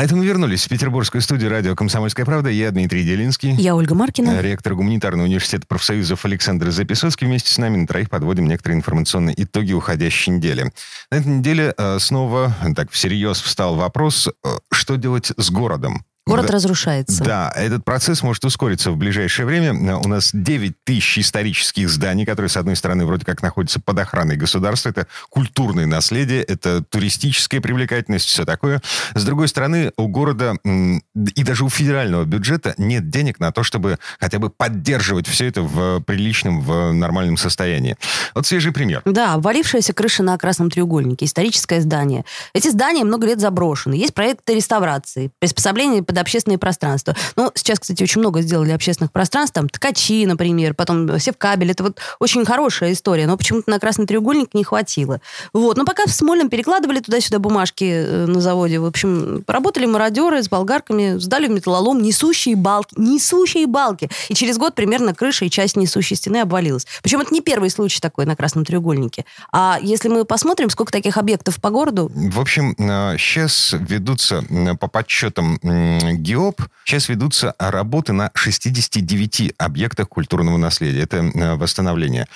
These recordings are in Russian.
А это мы вернулись в петербургскую студию радио «Комсомольская правда». Я Дмитрий Делинский. Я Ольга Маркина. Ректор гуманитарного университета профсоюзов Александр Записоцкий. Вместе с нами на троих подводим некоторые информационные итоги уходящей недели. На этой неделе э, снова так всерьез встал вопрос, э, что делать с городом. Город Да. разрушается. Да, этот процесс может ускориться в ближайшее время. У нас 9 тысяч исторических зданий, которые, с одной стороны, вроде как находятся под охраной государства. Это культурное наследие, это туристическая привлекательность, все такое. С другой стороны, у города и даже у федерального бюджета нет денег на то, чтобы хотя бы поддерживать все это в приличном, в нормальном состоянии. Вот свежий пример. Да, обвалившаяся крыша на Красном треугольнике, историческое здание. Эти здания много лет заброшены. Есть проекты реставрации, приспособления под общественные пространства. Ну, сейчас, кстати, очень много сделали общественных пространств. Там ткачи, например, потом севкабель. Это вот очень хорошая история, но почему-то на Красный треугольник не хватило. Вот. Но пока в Смольном перекладывали туда-сюда бумажки э, на заводе, в общем, поработали мародеры с болгарками, сдали в металлолом несущие балки. Несущие балки. И через год примерно крыша и часть несущей стены обвалилась. Причем это не первый случай такой на Красном треугольнике. А если мы посмотрим, сколько таких объектов по городу, В общем, сейчас ведутся м, по подсчетам ГИОП, сейчас ведутся работы на 69 объектах культурного наследия. Это восстановление.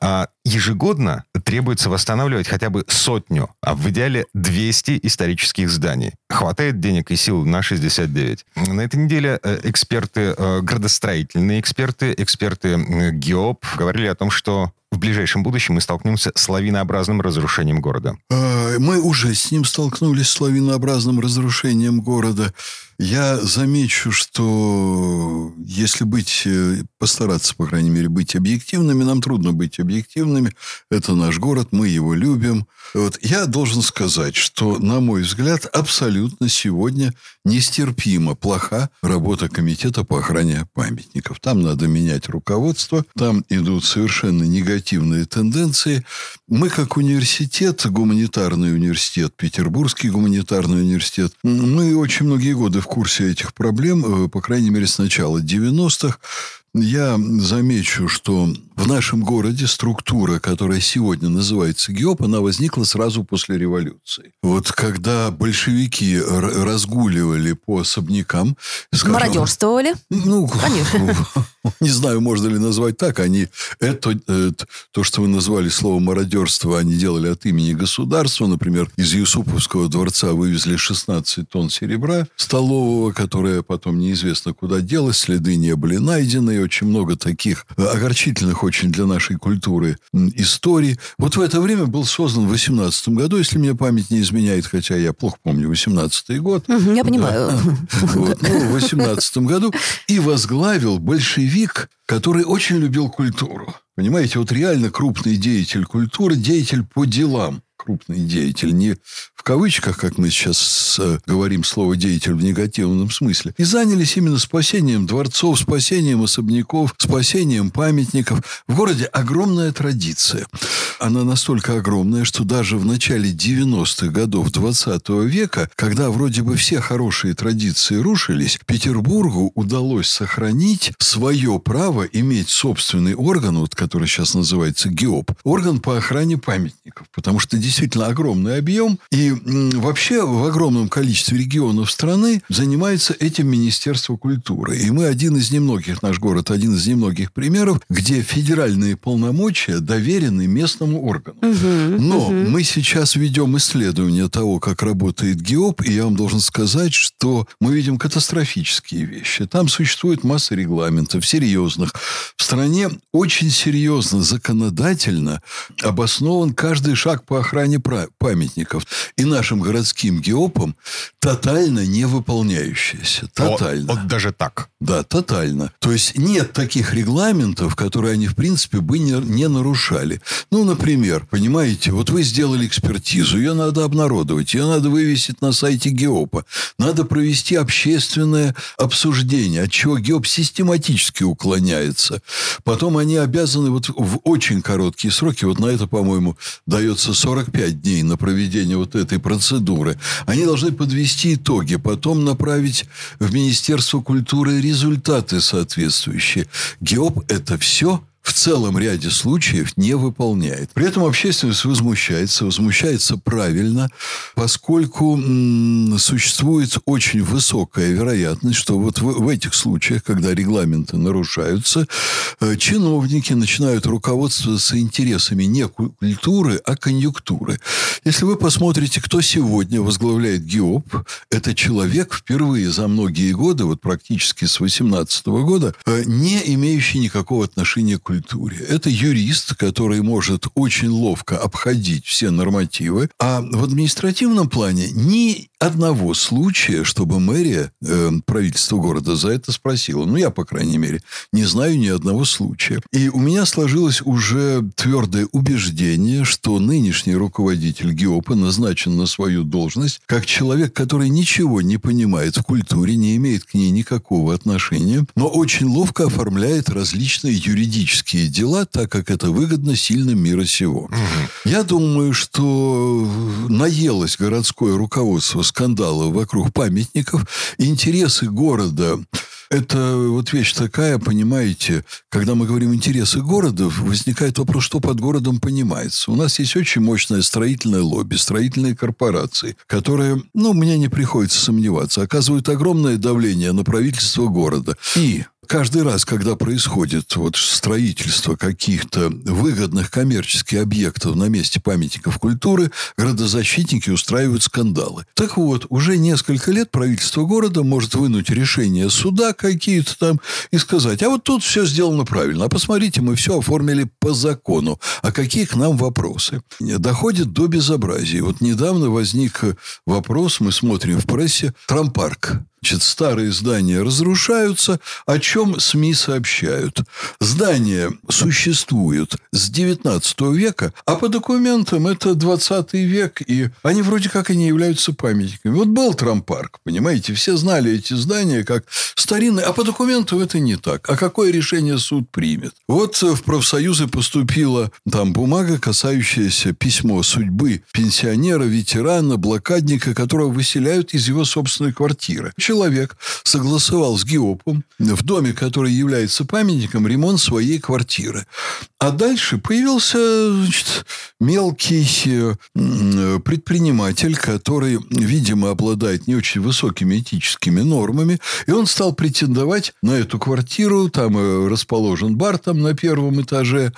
А Ежегодно требуется восстанавливать хотя бы сотню, а в идеале 200 исторических зданий. Хватает денег и сил на 69. На этой неделе э, эксперты, э, градостроительные эксперты, эксперты ГИОП говорили о том, что ближайшем будущем мы столкнемся с лавинообразным разрушением города. А, Мы уже с ним столкнулись с лавинообразным разрушением города. Я замечу, что если быть, э, постараться, по крайней мере, быть объективными, нам трудно быть объективными. Это наш город, мы его любим. Вот. Я должен сказать, что, на мой взгляд, абсолютно сегодня нестерпимо плоха работа комитета по охране памятников. Там надо менять руководство, там идут совершенно негативные тенденции. Мы, как университет, гуманитарный университет, Петербургский гуманитарный университет, мы очень многие годы в курсе этих проблем, э, по крайней мере, с начала 90-х. Я замечу, что в нашем городе структура, которая сегодня называется ГИОП, она возникла сразу после революции. Вот когда большевики разгуливали по особнякам... скажем, мародерствовали. ну, Конечно. не знаю, можно ли назвать так. Они это, э, то, что вы назвали слово мародерство, они делали от имени государства. Например, из Юсуповского дворца вывезли 16 тонн серебра столового, которое потом неизвестно куда делось, следы не были найдены. Очень много таких огорчительных очень для нашей культуры историй. Вот в это время был создан в 18 году, если мне память не изменяет, хотя я плохо помню 18 год, Я понимаю. вот, ну, в 18 году, и возглавил большевик, который очень любил культуру. Понимаете, вот реально крупный деятель культуры, деятель по делам. Крупный деятель, не в кавычках, как мы сейчас э, говорим слово «деятель» в негативном смысле. И занялись именно спасением дворцов, спасением особняков, спасением памятников. В городе огромная традиция. Она настолько огромная, что даже в начале 90-х годов 20 века, когда вроде бы все хорошие традиции рушились, Петербургу удалось сохранить свое право иметь собственный орган, вот, который сейчас называется ГИОП, орган по охране памятников. Потому что действительно огромный объем. И вообще в огромном количестве регионов страны занимается этим Министерство культуры. И мы один из немногих, наш город, один из немногих примеров, где федеральные полномочия доверены местному органу. Но мы сейчас ведем исследование того, как работает ГИОП, и я вам должен сказать, что мы видим катастрофические вещи. Там существует масса регламентов, серьезных. В стране очень серьезно, законодательно обоснован каждый шаг по охране пра- памятников. И нашим городским ГИОПом тотально не выполняющиеся. Тотально. Вот, вот даже так. Да, тотально. То есть нет таких регламентов, которые они, в принципе, бы не, не нарушали. Ну, например, понимаете, вот вы сделали экспертизу, ее надо обнародовать, ее надо вывесить на сайте ГЕОПа. Надо провести общественное обсуждение, от чего ГЕОП систематически уклоняется. Потом они обязаны вот в очень короткие сроки, вот на это, по-моему, дается 45 45 дней на проведение вот этой процедуры. Они должны подвести итоги, потом направить в Министерство культуры результаты соответствующие. ГИОП – это все – в целом ряде случаев не выполняет. При этом общественность возмущается, возмущается правильно, поскольку существует очень высокая вероятность, что вот в, в этих случаях, когда регламенты нарушаются, э, чиновники начинают руководствоваться интересами не культуры, а конъюнктуры. Если вы посмотрите, кто сегодня возглавляет ГИОП, это человек впервые за многие годы, вот практически с 18 года, э, не имеющий никакого отношения к культуре. Это юрист, который может очень ловко обходить все нормативы. А в административном плане ни одного случая, чтобы мэрия, э, правительство города за это спросило. Ну, я, по крайней мере, не знаю ни одного случая. И у меня сложилось уже твердое убеждение, что нынешний руководитель ГИОПа назначен на свою должность как человек, который ничего не понимает в культуре, не имеет к ней никакого отношения, но очень ловко оформляет различные юридические политические дела, так как это выгодно сильным мира сего. Угу. Я думаю, что наелось городское руководство скандалов вокруг памятников. Интересы города это вот вещь такая, понимаете, когда мы говорим интересы города, возникает вопрос, что под городом понимается. У нас есть очень мощное строительное лобби, строительные корпорации, которые, ну, мне не приходится сомневаться, оказывают огромное давление на правительство города. И Каждый раз, когда происходит вот строительство каких-то выгодных коммерческих объектов на месте памятников культуры, градозащитники устраивают скандалы. Так вот, уже несколько лет правительство города может вынуть решение суда какие-то там и сказать, а вот тут все сделано правильно, а посмотрите, мы все оформили по закону, а какие к нам вопросы? Доходит до безобразия. Вот недавно возник вопрос, мы смотрим в прессе, Трампарк Значит, старые здания разрушаются, о чем СМИ сообщают. Здания существуют с 19 века, а по документам это 20 век, и они вроде как и не являются памятниками. Вот был Трампарк, понимаете, все знали эти здания как старинные, а по документам это не так. А какое решение суд примет? Вот в профсоюзы поступила там бумага, касающаяся письмо судьбы пенсионера, ветерана, блокадника, которого выселяют из его собственной квартиры согласовал с ГИОПом в доме, который является памятником, ремонт своей квартиры. А дальше появился значит, мелкий предприниматель, который, видимо, обладает не очень высокими этическими нормами, и он стал претендовать на эту квартиру, там э, расположен бар там на первом этаже.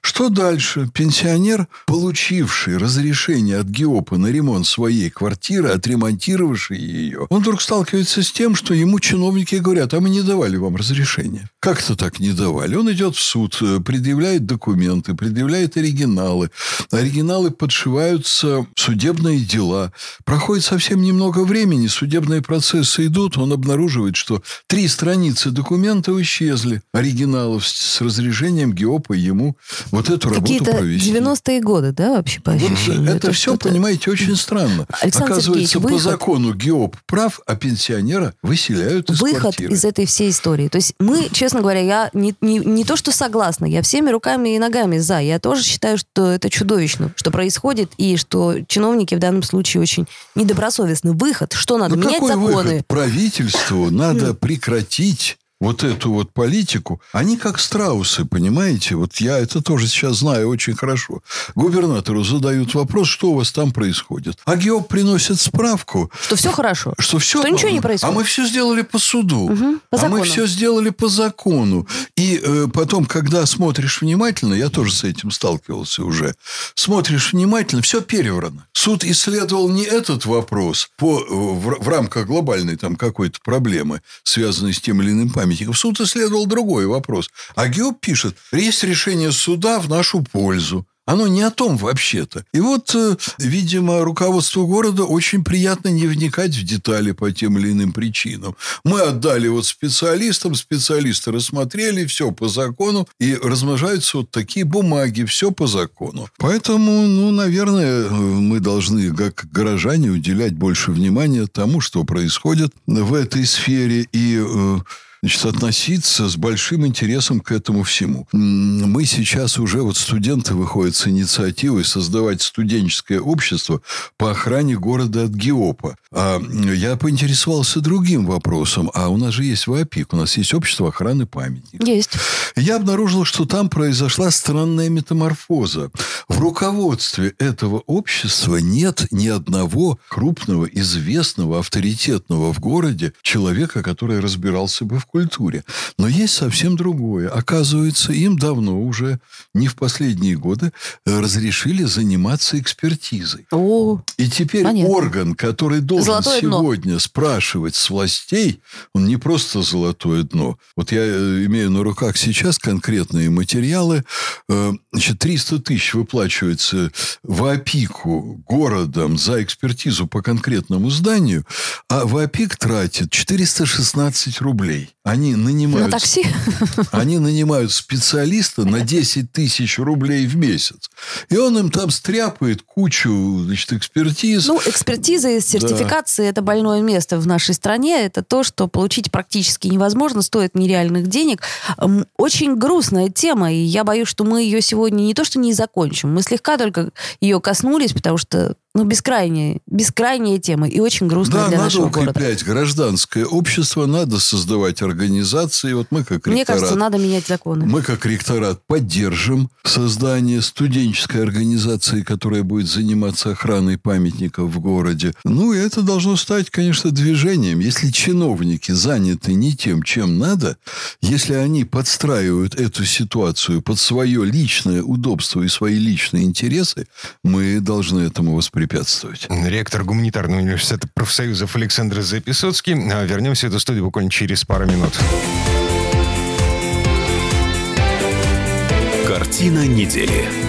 Что дальше? Пенсионер, получивший разрешение от ГИОПа на ремонт своей квартиры, отремонтировавший ее, он вдруг сталкивается с тем, что ему чиновники говорят, а мы не давали вам разрешения. Как-то так не давали. Он идет в суд, э, предъявляет документы, предъявляет оригиналы. Оригиналы подшиваются судебные дела. Проходит совсем немного времени, судебные процессы идут, он обнаруживает, что три страницы документов исчезли, оригиналов с разрешением ГИОПа ему вот эту работу провести. 90-е годы, да, вообще по ощущениям? Вот это, это все, понимаете, очень странно. Александр Оказывается, Сергеевич, по закону ГИОП прав, а пенсионер пенсионера выселяют из Выход квартиры. из этой всей истории. То есть мы, честно говоря, я не, не, не то, что согласна, я всеми руками и ногами за. Я тоже считаю, что это чудовищно, что происходит, и что чиновники в данном случае очень недобросовестны. Выход, что надо? Ну, Менять какой законы. Выход? Правительству надо прекратить вот эту вот политику, они как страусы, понимаете? Вот я это тоже сейчас знаю очень хорошо. Губернатору задают вопрос, что у вас там происходит. А ГИОП приносит справку. Что все хорошо. Что все... Что ничего не происходит. А мы все сделали по суду. Угу, по а закону. мы все сделали по закону. И э, потом, когда смотришь внимательно, я тоже с этим сталкивался уже, смотришь внимательно, все переврано. Суд исследовал не этот вопрос по, э, в, в рамках глобальной там какой-то проблемы, связанной с тем или иным памятником, памятников. Суд исследовал другой вопрос. А Геоп пишет, есть решение суда в нашу пользу. Оно не о том вообще-то. И вот, э, видимо, руководству города очень приятно не вникать в детали по тем или иным причинам. Мы отдали вот специалистам, специалисты рассмотрели, все по закону, и размножаются вот такие бумаги, все по закону. Поэтому, ну, наверное, мы должны, как горожане, уделять больше внимания тому, что происходит в этой сфере, и э, значит, относиться с большим интересом к этому всему. Мы сейчас уже, вот студенты выходят с инициативой создавать студенческое общество по охране города от ГИОПа. А я поинтересовался другим вопросом. А у нас же есть ВАПИК, у нас есть общество охраны памятников. Есть. Я обнаружил, что там произошла странная метаморфоза. В руководстве этого общества нет ни одного крупного, известного, авторитетного в городе человека, который разбирался бы в культуре. Но есть совсем другое. Оказывается, им давно уже, не в последние годы, разрешили заниматься экспертизой. О, И теперь Понятно. орган, который должен Золотое дно. сегодня спрашивать с властей, он не просто золотое дно. Вот я э, имею на руках сейчас конкретные материалы. Э, Значит, 300 тысяч выплачивается в опику городом за экспертизу по конкретному зданию, а в опик тратит 416 рублей. Они на нанимают... такси? Они нанимают специалиста на 10 тысяч рублей в месяц. И он им там стряпает кучу значит, экспертиз. Ну, экспертиза и сертификации – это больное место в нашей стране. Это то, что получить практически невозможно, стоит нереальных денег. Очень грустная тема, и я боюсь, что мы ее сегодня не то что не закончим, мы слегка только ее коснулись, потому что ну, бескрайняя, бескрайняя тема и очень грустная да, для надо нашего города. укреплять гражданское общество, надо создавать организации. Вот мы как Мне ректорат, кажется, надо менять законы. мы как ректорат поддержим создание студенческой организации, которая будет заниматься охраной памятников в городе. Ну, и это должно стать, конечно, движением. Если чиновники заняты не тем, чем надо, если они подстраивают эту ситуацию под свое личное удобство и свои личные интересы, мы должны этому воспрепятствовать. Ректор гуманитарного университета профсоюзов Александр Записоцкий. А Вернемся в эту студию буквально через пару минут. Картина недели.